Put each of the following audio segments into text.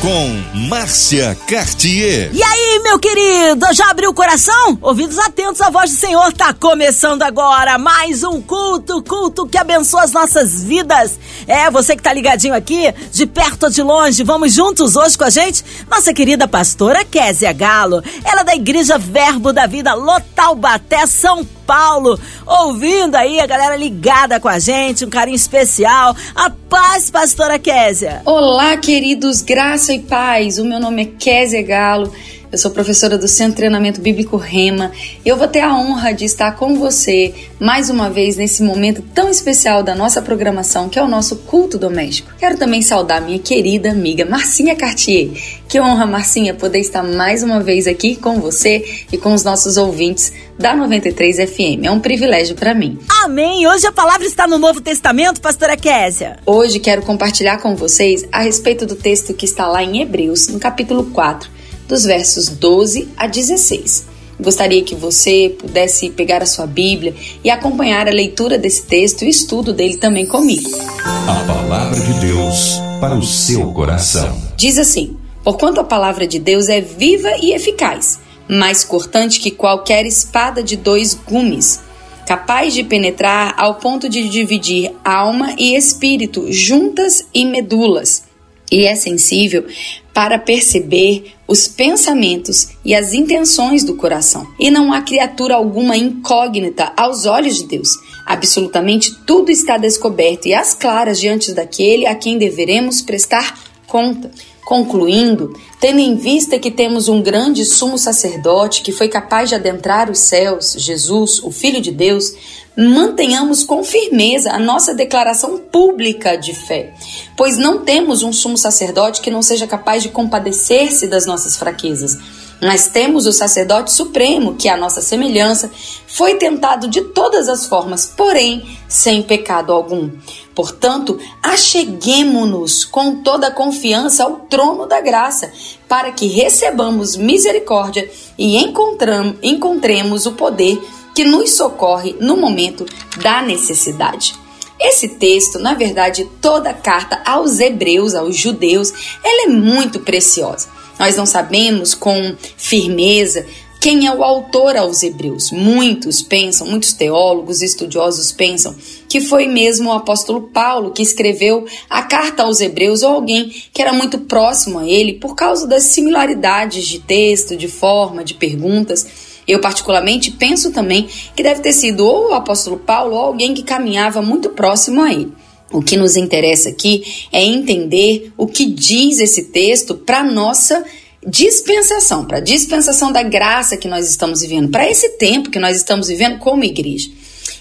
com Márcia Cartier. E aí, meu querido, já abriu o coração? Ouvidos atentos, a voz do Senhor tá começando agora. Mais um culto, culto que abençoa as nossas vidas. É, você que tá ligadinho aqui, de perto ou de longe, vamos juntos hoje com a gente? Nossa querida pastora Késia Galo, ela é da Igreja Verbo da Vida, Lotalbaté, São Paulo. Paulo, ouvindo aí a galera ligada com a gente, um carinho especial. A paz, pastora Késia. Olá, queridos, graça e paz. O meu nome é Késia Galo. Eu sou professora do Centro de Treinamento Bíblico Rema. Eu vou ter a honra de estar com você mais uma vez nesse momento tão especial da nossa programação, que é o nosso culto doméstico. Quero também saudar minha querida amiga Marcinha Cartier. Que honra, Marcinha, poder estar mais uma vez aqui com você e com os nossos ouvintes da 93 FM. É um privilégio para mim. Amém. Hoje a palavra está no Novo Testamento, pastora Késia. Hoje quero compartilhar com vocês a respeito do texto que está lá em Hebreus, no capítulo 4 dos versos 12 a 16. Gostaria que você pudesse pegar a sua Bíblia e acompanhar a leitura desse texto e o estudo dele também comigo. A palavra de Deus para o seu coração. Diz assim: Porquanto a palavra de Deus é viva e eficaz, mais cortante que qualquer espada de dois gumes, capaz de penetrar ao ponto de dividir alma e espírito, juntas e medulas, e é sensível para perceber os pensamentos e as intenções do coração. E não há criatura alguma incógnita aos olhos de Deus. Absolutamente tudo está descoberto e às claras diante daquele a quem deveremos prestar conta. Concluindo, tendo em vista que temos um grande sumo sacerdote que foi capaz de adentrar os céus, Jesus, o Filho de Deus, mantenhamos com firmeza a nossa declaração pública de fé, pois não temos um sumo sacerdote que não seja capaz de compadecer-se das nossas fraquezas. Mas temos o sacerdote supremo, que, à nossa semelhança, foi tentado de todas as formas, porém sem pecado algum. Portanto, acheguemo-nos com toda confiança ao trono da graça, para que recebamos misericórdia e encontremos o poder que nos socorre no momento da necessidade. Esse texto, na verdade, toda a carta aos hebreus, aos judeus, ela é muito preciosa. Nós não sabemos com firmeza quem é o autor aos Hebreus. Muitos pensam, muitos teólogos, estudiosos pensam que foi mesmo o apóstolo Paulo que escreveu a carta aos Hebreus ou alguém que era muito próximo a ele por causa das similaridades de texto, de forma, de perguntas. Eu, particularmente, penso também que deve ter sido ou o apóstolo Paulo ou alguém que caminhava muito próximo a ele. O que nos interessa aqui é entender o que diz esse texto para nossa dispensação, para a dispensação da graça que nós estamos vivendo, para esse tempo que nós estamos vivendo como igreja.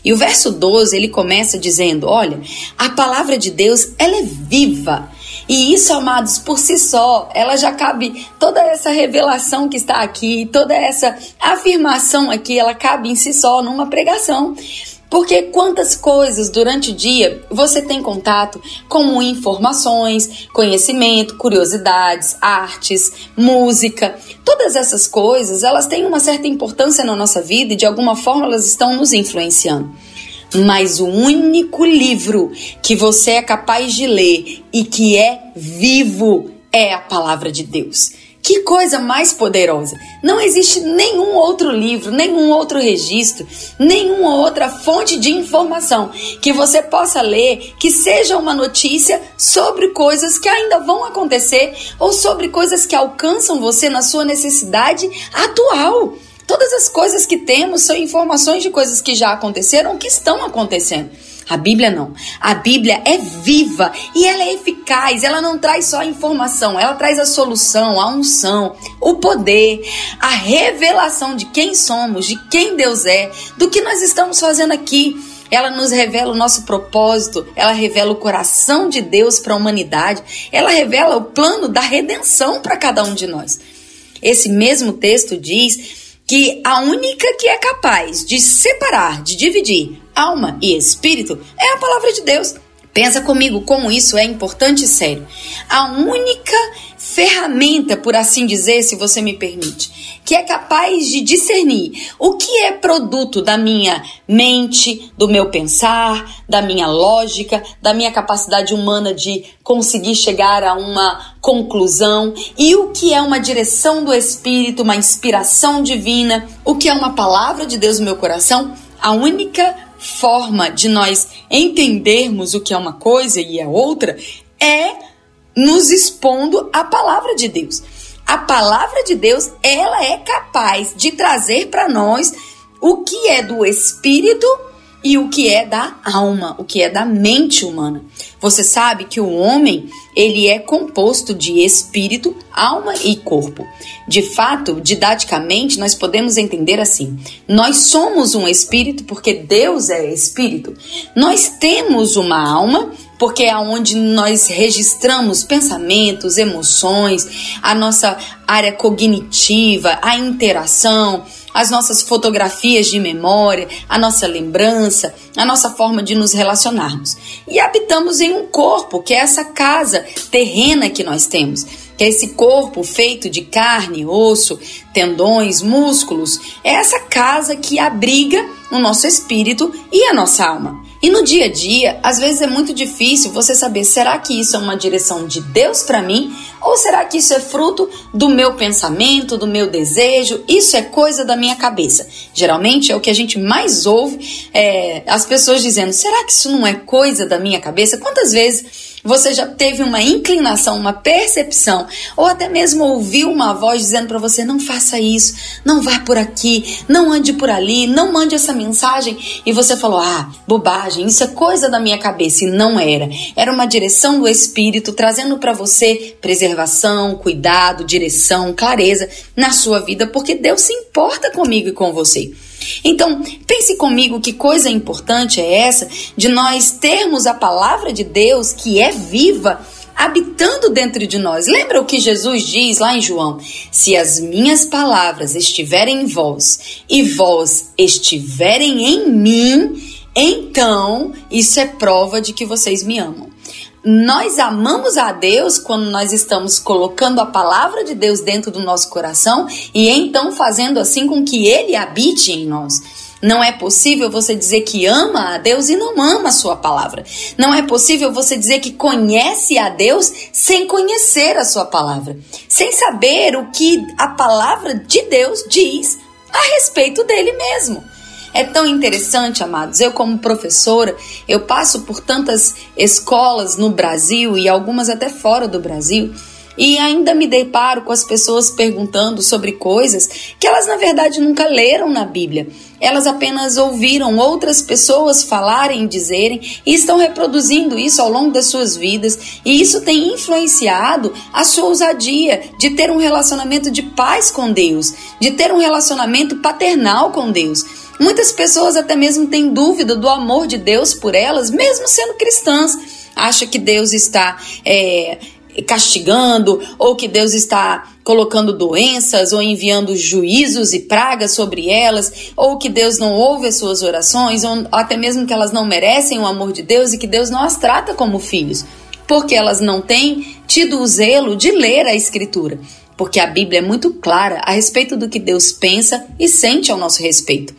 E o verso 12, ele começa dizendo: "Olha, a palavra de Deus, ela é viva e isso, amados, por si só, ela já cabe toda essa revelação que está aqui, toda essa afirmação aqui, ela cabe em si só numa pregação. Porque quantas coisas durante o dia você tem contato, como informações, conhecimento, curiosidades, artes, música, todas essas coisas, elas têm uma certa importância na nossa vida e de alguma forma elas estão nos influenciando mas o único livro que você é capaz de ler e que é vivo é a palavra de Deus. Que coisa mais poderosa! Não existe nenhum outro livro, nenhum outro registro, nenhuma outra fonte de informação que você possa ler que seja uma notícia sobre coisas que ainda vão acontecer ou sobre coisas que alcançam você na sua necessidade atual. Todas as coisas que temos são informações de coisas que já aconteceram ou que estão acontecendo. A Bíblia não. A Bíblia é viva e ela é eficaz. Ela não traz só a informação, ela traz a solução, a unção, o poder, a revelação de quem somos, de quem Deus é, do que nós estamos fazendo aqui. Ela nos revela o nosso propósito, ela revela o coração de Deus para a humanidade, ela revela o plano da redenção para cada um de nós. Esse mesmo texto diz que a única que é capaz de separar, de dividir alma e espírito é a palavra de Deus. Pensa comigo como isso é importante e sério. A única ferramenta, por assim dizer, se você me permite, que é capaz de discernir o que é produto da minha mente, do meu pensar, da minha lógica, da minha capacidade humana de conseguir chegar a uma conclusão e o que é uma direção do Espírito, uma inspiração divina, o que é uma palavra de Deus no meu coração. A única forma de nós entendermos o que é uma coisa e a outra é nos expondo a palavra de Deus. A palavra de Deus, ela é capaz de trazer para nós o que é do espírito e o que é da alma, o que é da mente humana. Você sabe que o homem, ele é composto de espírito, alma e corpo. De fato, didaticamente, nós podemos entender assim: nós somos um espírito porque Deus é espírito. Nós temos uma alma porque é onde nós registramos pensamentos, emoções, a nossa área cognitiva, a interação, as nossas fotografias de memória, a nossa lembrança, a nossa forma de nos relacionarmos. E habitamos em um corpo, que é essa casa terrena que nós temos que é esse corpo feito de carne, osso, tendões, músculos, é essa casa que abriga o nosso espírito e a nossa alma. E no dia a dia, às vezes é muito difícil você saber: será que isso é uma direção de Deus para mim? Ou será que isso é fruto do meu pensamento, do meu desejo? Isso é coisa da minha cabeça. Geralmente é o que a gente mais ouve é, as pessoas dizendo: será que isso não é coisa da minha cabeça? Quantas vezes você já teve uma inclinação, uma percepção, ou até mesmo ouviu uma voz dizendo para você: não faça isso, não vá por aqui, não ande por ali, não mande essa mensagem, e você falou: ah, bobagem, isso é coisa da minha cabeça, e não era. Era uma direção do Espírito trazendo para você preservação, cuidado, direção, clareza na sua vida, porque Deus se importa comigo e com você. Então, pense comigo que coisa importante é essa de nós termos a palavra de Deus que é viva habitando dentro de nós. Lembra o que Jesus diz lá em João? Se as minhas palavras estiverem em vós e vós estiverem em mim, então isso é prova de que vocês me amam. Nós amamos a Deus quando nós estamos colocando a palavra de Deus dentro do nosso coração e então fazendo assim com que ele habite em nós. Não é possível você dizer que ama a Deus e não ama a sua palavra. Não é possível você dizer que conhece a Deus sem conhecer a sua palavra, sem saber o que a palavra de Deus diz a respeito dele mesmo. É tão interessante, amados. Eu, como professora, eu passo por tantas escolas no Brasil e algumas até fora do Brasil. E ainda me deparo com as pessoas perguntando sobre coisas que elas, na verdade, nunca leram na Bíblia. Elas apenas ouviram outras pessoas falarem e dizerem e estão reproduzindo isso ao longo das suas vidas. E isso tem influenciado a sua ousadia de ter um relacionamento de paz com Deus, de ter um relacionamento paternal com Deus. Muitas pessoas até mesmo têm dúvida do amor de Deus por elas, mesmo sendo cristãs. Acha que Deus está é, castigando, ou que Deus está colocando doenças, ou enviando juízos e pragas sobre elas, ou que Deus não ouve as suas orações, ou até mesmo que elas não merecem o amor de Deus e que Deus não as trata como filhos, porque elas não têm tido o zelo de ler a Escritura. Porque a Bíblia é muito clara a respeito do que Deus pensa e sente ao nosso respeito.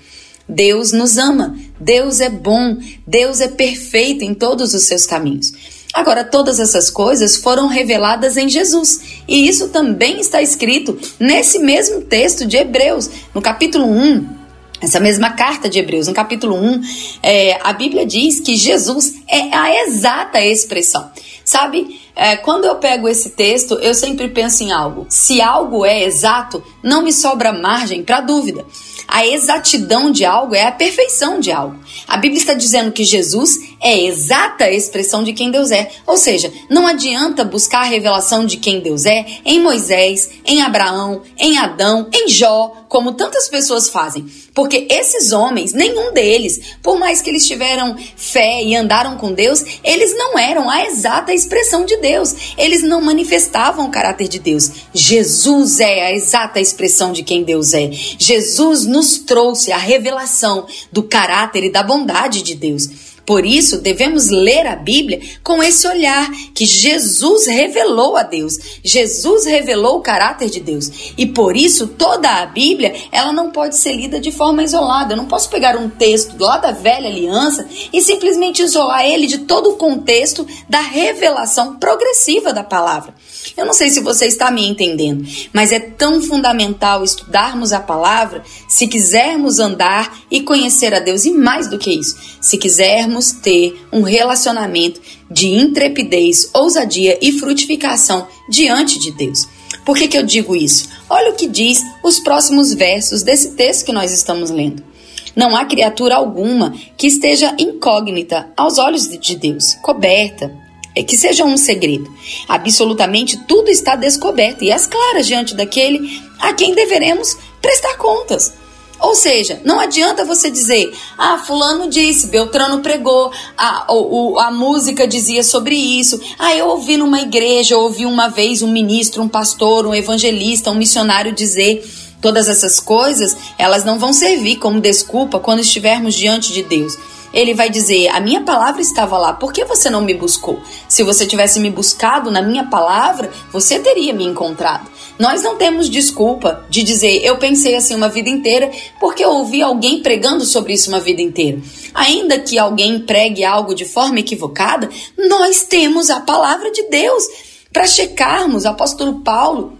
Deus nos ama, Deus é bom, Deus é perfeito em todos os seus caminhos. Agora, todas essas coisas foram reveladas em Jesus, e isso também está escrito nesse mesmo texto de Hebreus, no capítulo 1, essa mesma carta de Hebreus, no capítulo 1, é, a Bíblia diz que Jesus é a exata expressão. Sabe, é, quando eu pego esse texto, eu sempre penso em algo. Se algo é exato, não me sobra margem para dúvida. A exatidão de algo é a perfeição de algo. A Bíblia está dizendo que Jesus é a exata expressão de quem Deus é. Ou seja, não adianta buscar a revelação de quem Deus é em Moisés, em Abraão, em Adão, em Jó, como tantas pessoas fazem. Porque esses homens, nenhum deles, por mais que eles tiveram fé e andaram com Deus, eles não eram a exata expressão de Deus. Eles não manifestavam o caráter de Deus. Jesus é a exata expressão de quem Deus é. Jesus nos trouxe a revelação do caráter e da bondade de Deus. Por isso, devemos ler a Bíblia com esse olhar que Jesus revelou a Deus. Jesus revelou o caráter de Deus. E por isso, toda a Bíblia, ela não pode ser lida de forma isolada. Eu não posso pegar um texto lá da velha aliança e simplesmente isolar ele de todo o contexto da revelação progressiva da palavra. Eu não sei se você está me entendendo, mas é tão fundamental estudarmos a palavra se quisermos andar e conhecer a Deus, e mais do que isso, se quisermos ter um relacionamento de intrepidez, ousadia e frutificação diante de Deus. Por que, que eu digo isso? Olha o que diz os próximos versos desse texto que nós estamos lendo. Não há criatura alguma que esteja incógnita aos olhos de Deus, coberta, é que seja um segredo. Absolutamente tudo está descoberto e às claras diante daquele a quem deveremos prestar contas. Ou seja, não adianta você dizer, ah, fulano disse, Beltrano pregou, a, a, a música dizia sobre isso, ah, eu ouvi numa igreja, eu ouvi uma vez um ministro, um pastor, um evangelista, um missionário dizer. Todas essas coisas, elas não vão servir como desculpa quando estivermos diante de Deus ele vai dizer: A minha palavra estava lá, por que você não me buscou? Se você tivesse me buscado na minha palavra, você teria me encontrado. Nós não temos desculpa de dizer eu pensei assim uma vida inteira porque eu ouvi alguém pregando sobre isso uma vida inteira. Ainda que alguém pregue algo de forma equivocada, nós temos a palavra de Deus para checarmos. Apóstolo Paulo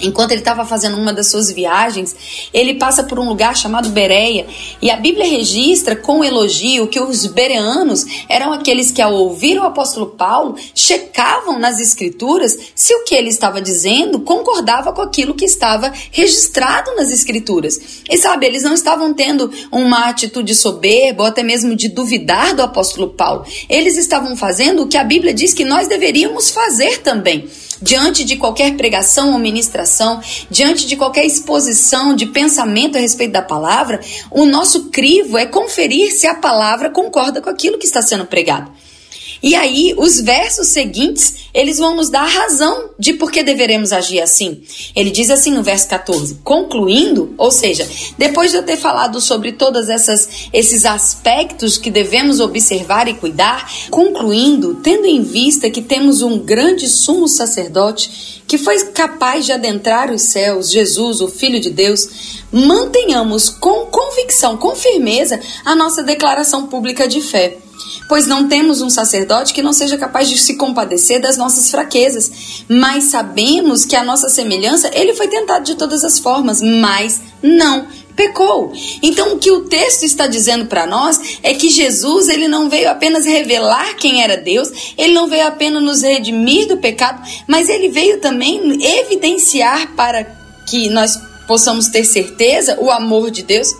Enquanto ele estava fazendo uma das suas viagens, ele passa por um lugar chamado Bereia, e a Bíblia registra com elogio que os bereanos eram aqueles que, ao ouvir o apóstolo Paulo, checavam nas escrituras se o que ele estava dizendo concordava com aquilo que estava registrado nas escrituras. E sabe, eles não estavam tendo uma atitude soberba ou até mesmo de duvidar do apóstolo Paulo. Eles estavam fazendo o que a Bíblia diz que nós deveríamos fazer também diante de qualquer pregação ou ministração, diante de qualquer exposição de pensamento a respeito da palavra, o nosso crivo é conferir se a palavra concorda com aquilo que está sendo pregado. E aí, os versos seguintes, eles vão nos dar a razão de por que deveremos agir assim. Ele diz assim no verso 14: concluindo, ou seja, depois de eu ter falado sobre todos esses aspectos que devemos observar e cuidar, concluindo, tendo em vista que temos um grande sumo sacerdote que foi capaz de adentrar os céus, Jesus, o Filho de Deus, mantenhamos com convicção, com firmeza, a nossa declaração pública de fé pois não temos um sacerdote que não seja capaz de se compadecer das nossas fraquezas, mas sabemos que a nossa semelhança, ele foi tentado de todas as formas, mas não pecou. Então o que o texto está dizendo para nós é que Jesus, ele não veio apenas revelar quem era Deus, ele não veio apenas nos redimir do pecado, mas ele veio também evidenciar para que nós possamos ter certeza o amor de Deus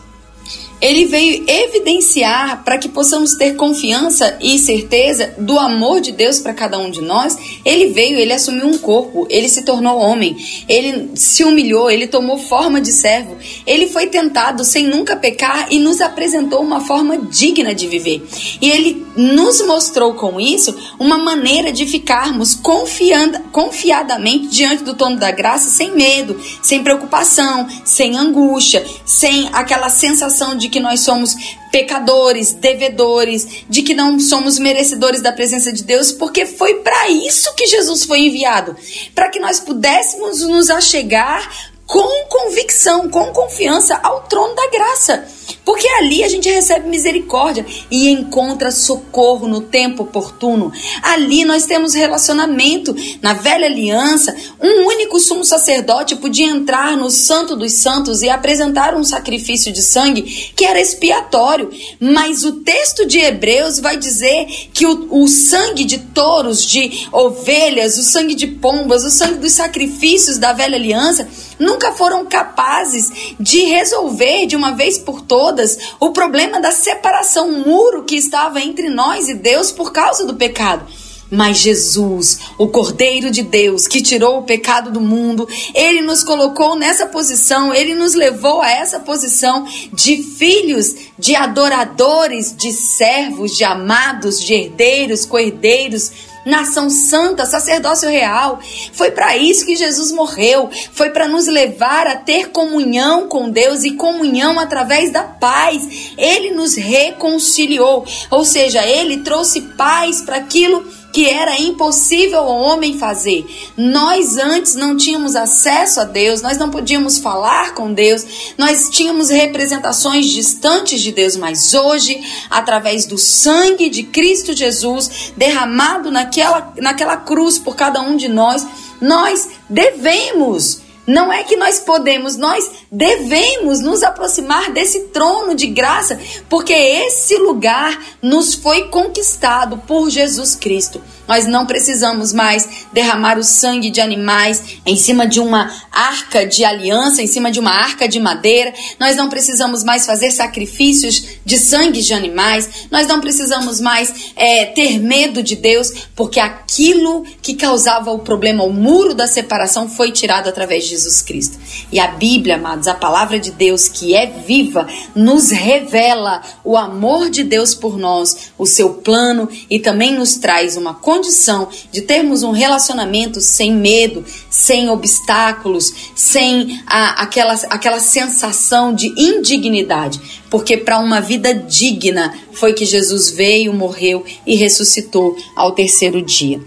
ele veio evidenciar para que possamos ter confiança e certeza do amor de Deus para cada um de nós. Ele veio, ele assumiu um corpo, ele se tornou homem, ele se humilhou, ele tomou forma de servo, ele foi tentado sem nunca pecar e nos apresentou uma forma digna de viver. E ele nos mostrou com isso uma maneira de ficarmos confiando, confiadamente diante do trono da graça, sem medo, sem preocupação, sem angústia, sem aquela sensação de que nós somos pecadores, devedores, de que não somos merecedores da presença de Deus, porque foi para isso que Jesus foi enviado, para que nós pudéssemos nos achegar com convicção, com confiança ao trono da graça. Porque ali a gente recebe misericórdia e encontra socorro no tempo oportuno. Ali nós temos relacionamento. Na velha aliança, um único sumo sacerdote podia entrar no Santo dos Santos e apresentar um sacrifício de sangue que era expiatório. Mas o texto de Hebreus vai dizer que o, o sangue de touros, de ovelhas, o sangue de pombas, o sangue dos sacrifícios da velha aliança nunca foram capazes de resolver de uma vez por todas o problema da separação, um muro que estava entre nós e Deus por causa do pecado. Mas Jesus, o Cordeiro de Deus, que tirou o pecado do mundo, ele nos colocou nessa posição, ele nos levou a essa posição de filhos, de adoradores, de servos, de amados, de herdeiros, coerdeiros nação santa, sacerdócio real. Foi para isso que Jesus morreu. Foi para nos levar a ter comunhão com Deus e comunhão através da paz. Ele nos reconciliou, ou seja, ele trouxe paz para aquilo que era impossível ao homem fazer. Nós antes não tínhamos acesso a Deus, nós não podíamos falar com Deus, nós tínhamos representações distantes de Deus, mas hoje, através do sangue de Cristo Jesus derramado naquela, naquela cruz por cada um de nós, nós devemos não é que nós podemos, nós devemos nos aproximar desse trono de graça, porque esse lugar nos foi conquistado por Jesus Cristo. Nós não precisamos mais derramar o sangue de animais em cima de uma arca de aliança, em cima de uma arca de madeira. Nós não precisamos mais fazer sacrifícios de sangue de animais. Nós não precisamos mais é, ter medo de Deus, porque aquilo que causava o problema, o muro da separação, foi tirado através de Jesus Cristo. E a Bíblia, amados, a palavra de Deus, que é viva, nos revela o amor de Deus por nós, o seu plano e também nos traz uma condição de termos um relacionamento sem medo, sem obstáculos, sem a, aquela, aquela sensação de indignidade. Porque para uma vida digna foi que Jesus veio, morreu e ressuscitou ao terceiro dia.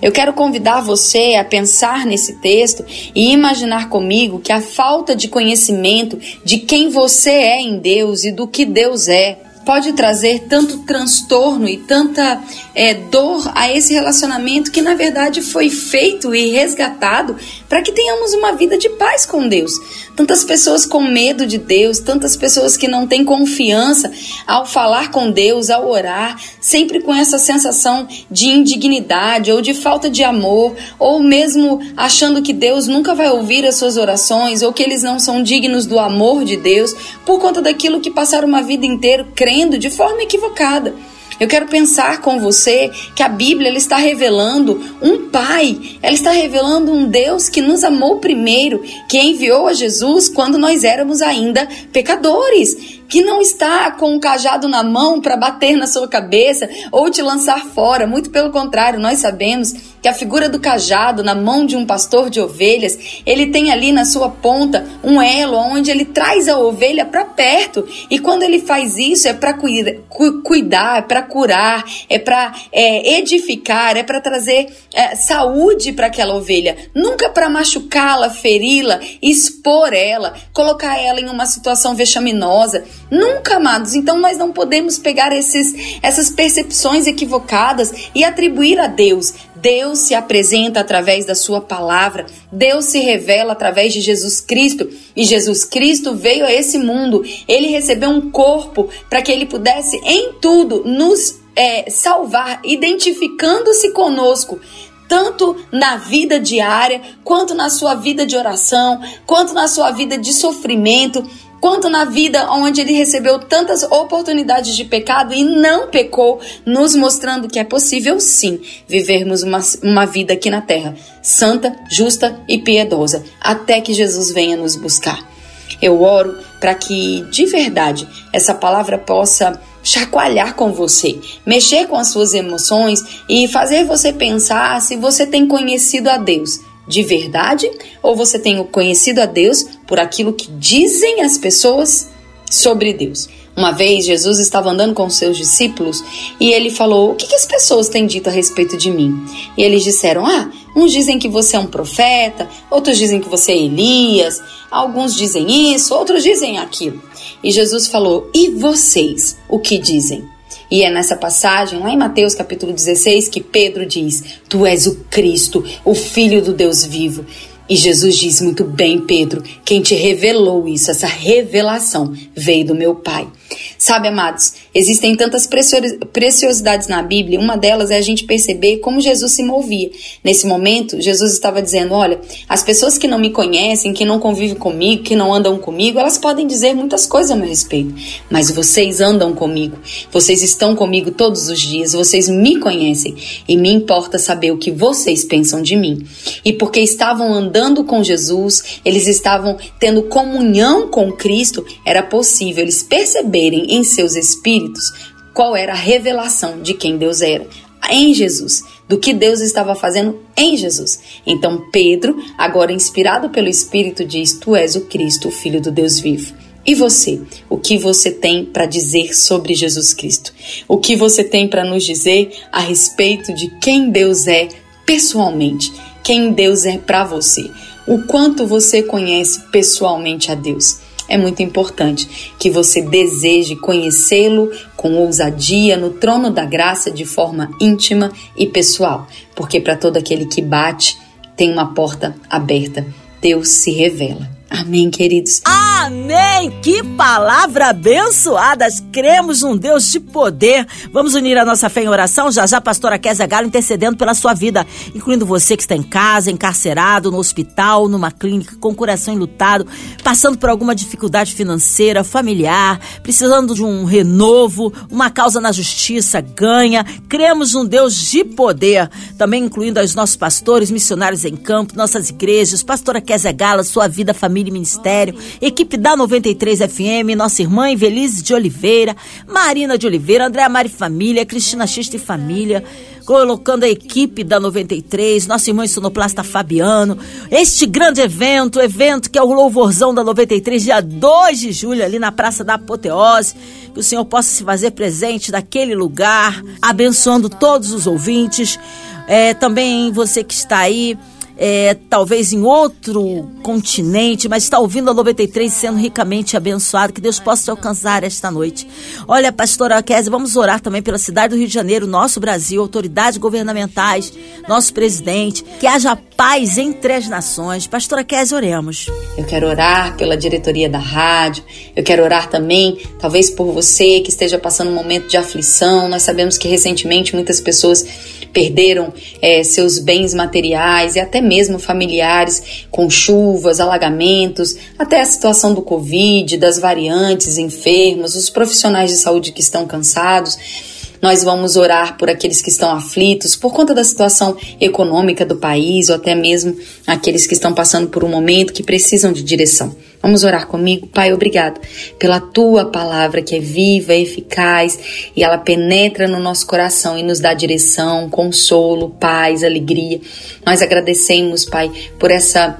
Eu quero convidar você a pensar nesse texto e imaginar comigo que a falta de conhecimento de quem você é em Deus e do que Deus é pode trazer tanto transtorno e tanta é, dor a esse relacionamento que na verdade foi feito e resgatado para que tenhamos uma vida de paz com Deus. Tantas pessoas com medo de Deus, tantas pessoas que não têm confiança ao falar com Deus, ao orar, sempre com essa sensação de indignidade ou de falta de amor, ou mesmo achando que Deus nunca vai ouvir as suas orações ou que eles não são dignos do amor de Deus por conta daquilo que passaram uma vida inteira crendo de forma equivocada. Eu quero pensar com você que a Bíblia ela está revelando um Pai, ela está revelando um Deus que nos amou primeiro, que enviou a Jesus quando nós éramos ainda pecadores que não está com o cajado na mão para bater na sua cabeça ou te lançar fora. Muito pelo contrário, nós sabemos que a figura do cajado na mão de um pastor de ovelhas, ele tem ali na sua ponta um elo onde ele traz a ovelha para perto. E quando ele faz isso, é para cuidar, é para curar, é para é, edificar, é para trazer é, saúde para aquela ovelha. Nunca para machucá-la, feri-la, expor ela, colocar ela em uma situação vexaminosa. Nunca, amados. Então nós não podemos pegar esses, essas percepções equivocadas e atribuir a Deus. Deus se apresenta através da sua palavra. Deus se revela através de Jesus Cristo. E Jesus Cristo veio a esse mundo. Ele recebeu um corpo para que ele pudesse em tudo nos é, salvar, identificando-se conosco tanto na vida diária, quanto na sua vida de oração, quanto na sua vida de sofrimento, quanto na vida onde ele recebeu tantas oportunidades de pecado e não pecou, nos mostrando que é possível sim vivermos uma, uma vida aqui na terra, santa, justa e piedosa, até que Jesus venha nos buscar. Eu oro para que de verdade essa palavra possa chacoalhar com você, mexer com as suas emoções e fazer você pensar se você tem conhecido a Deus de verdade ou você tem conhecido a Deus por aquilo que dizem as pessoas sobre Deus? Uma vez Jesus estava andando com seus discípulos e ele falou: O que, que, as pessoas têm dito a respeito de mim? E eles disseram: Ah, uns dizem que você é um profeta, outros dizem que você é Elias, alguns dizem isso, outros dizem aquilo. E Jesus falou: E vocês, o que dizem? E é nessa passagem, lá em Mateus capítulo 16, que Pedro diz: Tu és o Cristo, o Filho do Deus vivo. E Jesus diz muito bem, Pedro, quem te revelou isso, essa revelação veio do meu Pai. Sabe, amados, existem tantas preciosidades na Bíblia, uma delas é a gente perceber como Jesus se movia. Nesse momento, Jesus estava dizendo: Olha, as pessoas que não me conhecem, que não convivem comigo, que não andam comigo, elas podem dizer muitas coisas a meu respeito, mas vocês andam comigo, vocês estão comigo todos os dias, vocês me conhecem e me importa saber o que vocês pensam de mim. E porque estavam andando com Jesus, eles estavam tendo comunhão com Cristo, era possível eles perceberem em seus espíritos qual era a revelação de quem Deus era. Em Jesus, do que Deus estava fazendo em Jesus. Então Pedro, agora inspirado pelo Espírito, diz: Tu és o Cristo, o Filho do Deus vivo. E você? O que você tem para dizer sobre Jesus Cristo? O que você tem para nos dizer a respeito de quem Deus é pessoalmente? Quem Deus é para você? O quanto você conhece pessoalmente a Deus? É muito importante que você deseje conhecê-lo com ousadia no trono da graça de forma íntima e pessoal, porque para todo aquele que bate, tem uma porta aberta. Deus se revela. Amém, queridos. Amém! Que palavra abençoada! Cremos num Deus de poder. Vamos unir a nossa fé em oração? Já já, pastora Kézia Galo intercedendo pela sua vida, incluindo você que está em casa, encarcerado, no hospital, numa clínica, com o coração enlutado, passando por alguma dificuldade financeira, familiar, precisando de um renovo, uma causa na justiça, ganha. Cremos num Deus de poder, também incluindo os nossos pastores, missionários em campo, nossas igrejas, pastora Kézia Gala, sua vida, família Família e Ministério, equipe da 93 FM, nossa irmã Evelise de Oliveira, Marina de Oliveira, Andréa Mari Família, Cristina Xista e Família, colocando a equipe da 93, nosso irmão sonoplasta Fabiano, este grande evento, evento que é o Louvorzão da 93, dia 2 de julho, ali na Praça da Apoteose, que o Senhor possa se fazer presente daquele lugar, abençoando todos os ouvintes, é, também você que está aí, é, talvez em outro continente, mas está ouvindo a 93 sendo ricamente abençoado. Que Deus possa te alcançar esta noite. Olha, pastora Kézia, vamos orar também pela cidade do Rio de Janeiro, nosso Brasil, autoridades governamentais, nosso presidente, que haja paz entre as nações. Pastora Kézia, oremos. Eu quero orar pela diretoria da rádio, eu quero orar também, talvez por você que esteja passando um momento de aflição. Nós sabemos que recentemente muitas pessoas perderam é, seus bens materiais e até mesmo familiares com chuvas, alagamentos, até a situação do Covid, das variantes, enfermos, os profissionais de saúde que estão cansados. Nós vamos orar por aqueles que estão aflitos por conta da situação econômica do país ou até mesmo aqueles que estão passando por um momento que precisam de direção. Vamos orar comigo? Pai, obrigado pela tua palavra que é viva, eficaz e ela penetra no nosso coração e nos dá direção, consolo, paz, alegria. Nós agradecemos, Pai, por essa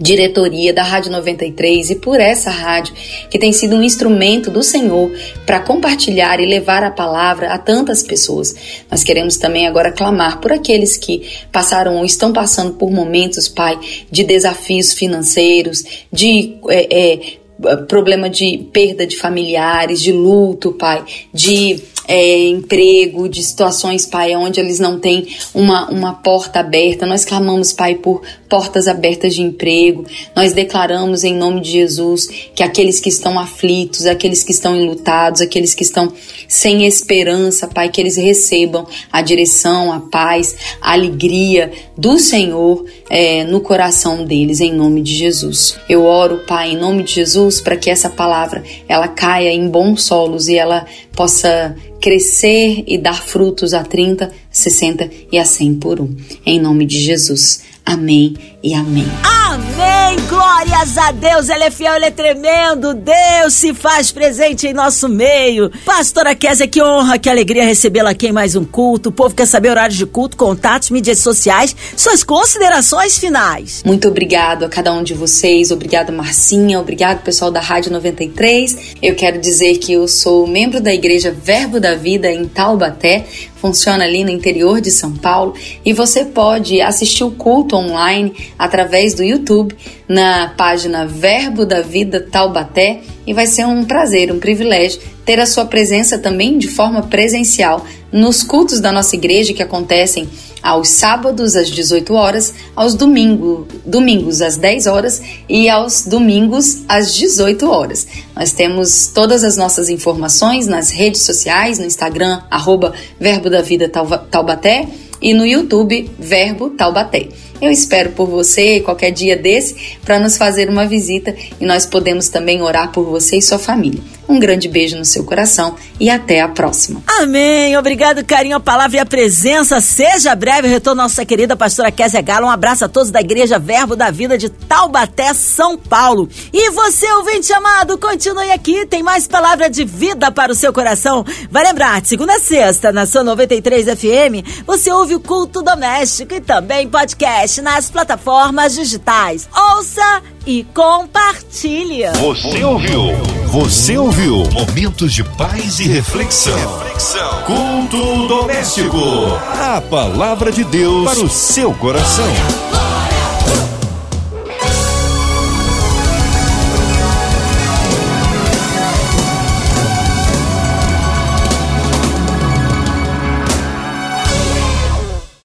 diretoria da Rádio 93 e por essa rádio que tem sido um instrumento do Senhor para compartilhar e levar a palavra a tantas pessoas. Nós queremos também agora clamar por aqueles que passaram ou estão passando por momentos, Pai, de desafios financeiros, de é, é, problema de perda de familiares, de luto, Pai, de é, emprego, de situações, Pai, onde eles não têm uma, uma porta aberta. Nós clamamos, Pai, por portas abertas de emprego. Nós declaramos em nome de Jesus que aqueles que estão aflitos, aqueles que estão enlutados, aqueles que estão sem esperança, Pai, que eles recebam a direção, a paz, a alegria do Senhor é, no coração deles, em nome de Jesus. Eu oro, Pai, em nome de Jesus, para que essa palavra ela caia em bons solos e ela possa crescer e dar frutos a 30, 60 e a 100 por um. Em nome de Jesus. Amém e amém. Amém! Glórias a Deus! Ele é fiel, ele é tremendo. Deus se faz presente em nosso meio. Pastora Kézia, que honra, que alegria recebê-la aqui em mais um culto. O povo quer saber horários de culto, contatos, mídias sociais, suas considerações finais. Muito obrigado a cada um de vocês. Obrigado, Marcinha. Obrigado, pessoal da Rádio 93. Eu quero dizer que eu sou membro da Igreja Verbo da Vida em Taubaté funciona ali no interior de São Paulo e você pode assistir o culto online através do YouTube na página Verbo da Vida Taubaté e vai ser um prazer, um privilégio ter a sua presença também de forma presencial nos cultos da nossa igreja que acontecem aos sábados às 18 horas, aos domingo, domingos às 10 horas e aos domingos às 18 horas. Nós temos todas as nossas informações nas redes sociais, no Instagram, arroba Verbo da Vida Taubaté e no YouTube, Verbo Taubaté. Eu espero por você qualquer dia desse para nos fazer uma visita e nós podemos também orar por você e sua família. Um grande beijo no seu coração e até a próxima. Amém. Obrigado, carinho, a palavra e a presença. Seja breve retorno nossa querida pastora Késia Galo. Um abraço a todos da Igreja Verbo da Vida de Taubaté, São Paulo. E você, ouvinte amado, continue aqui. Tem mais palavra de vida para o seu coração. Vai lembrar, segunda a sexta, na sua 93 FM, você ouve o culto doméstico e também podcast nas plataformas digitais. Ouça e compartilhe. Você ouviu? Você ouviu? Momentos de paz e reflexão. reflexão. Culto doméstico. A palavra de Deus para o seu coração.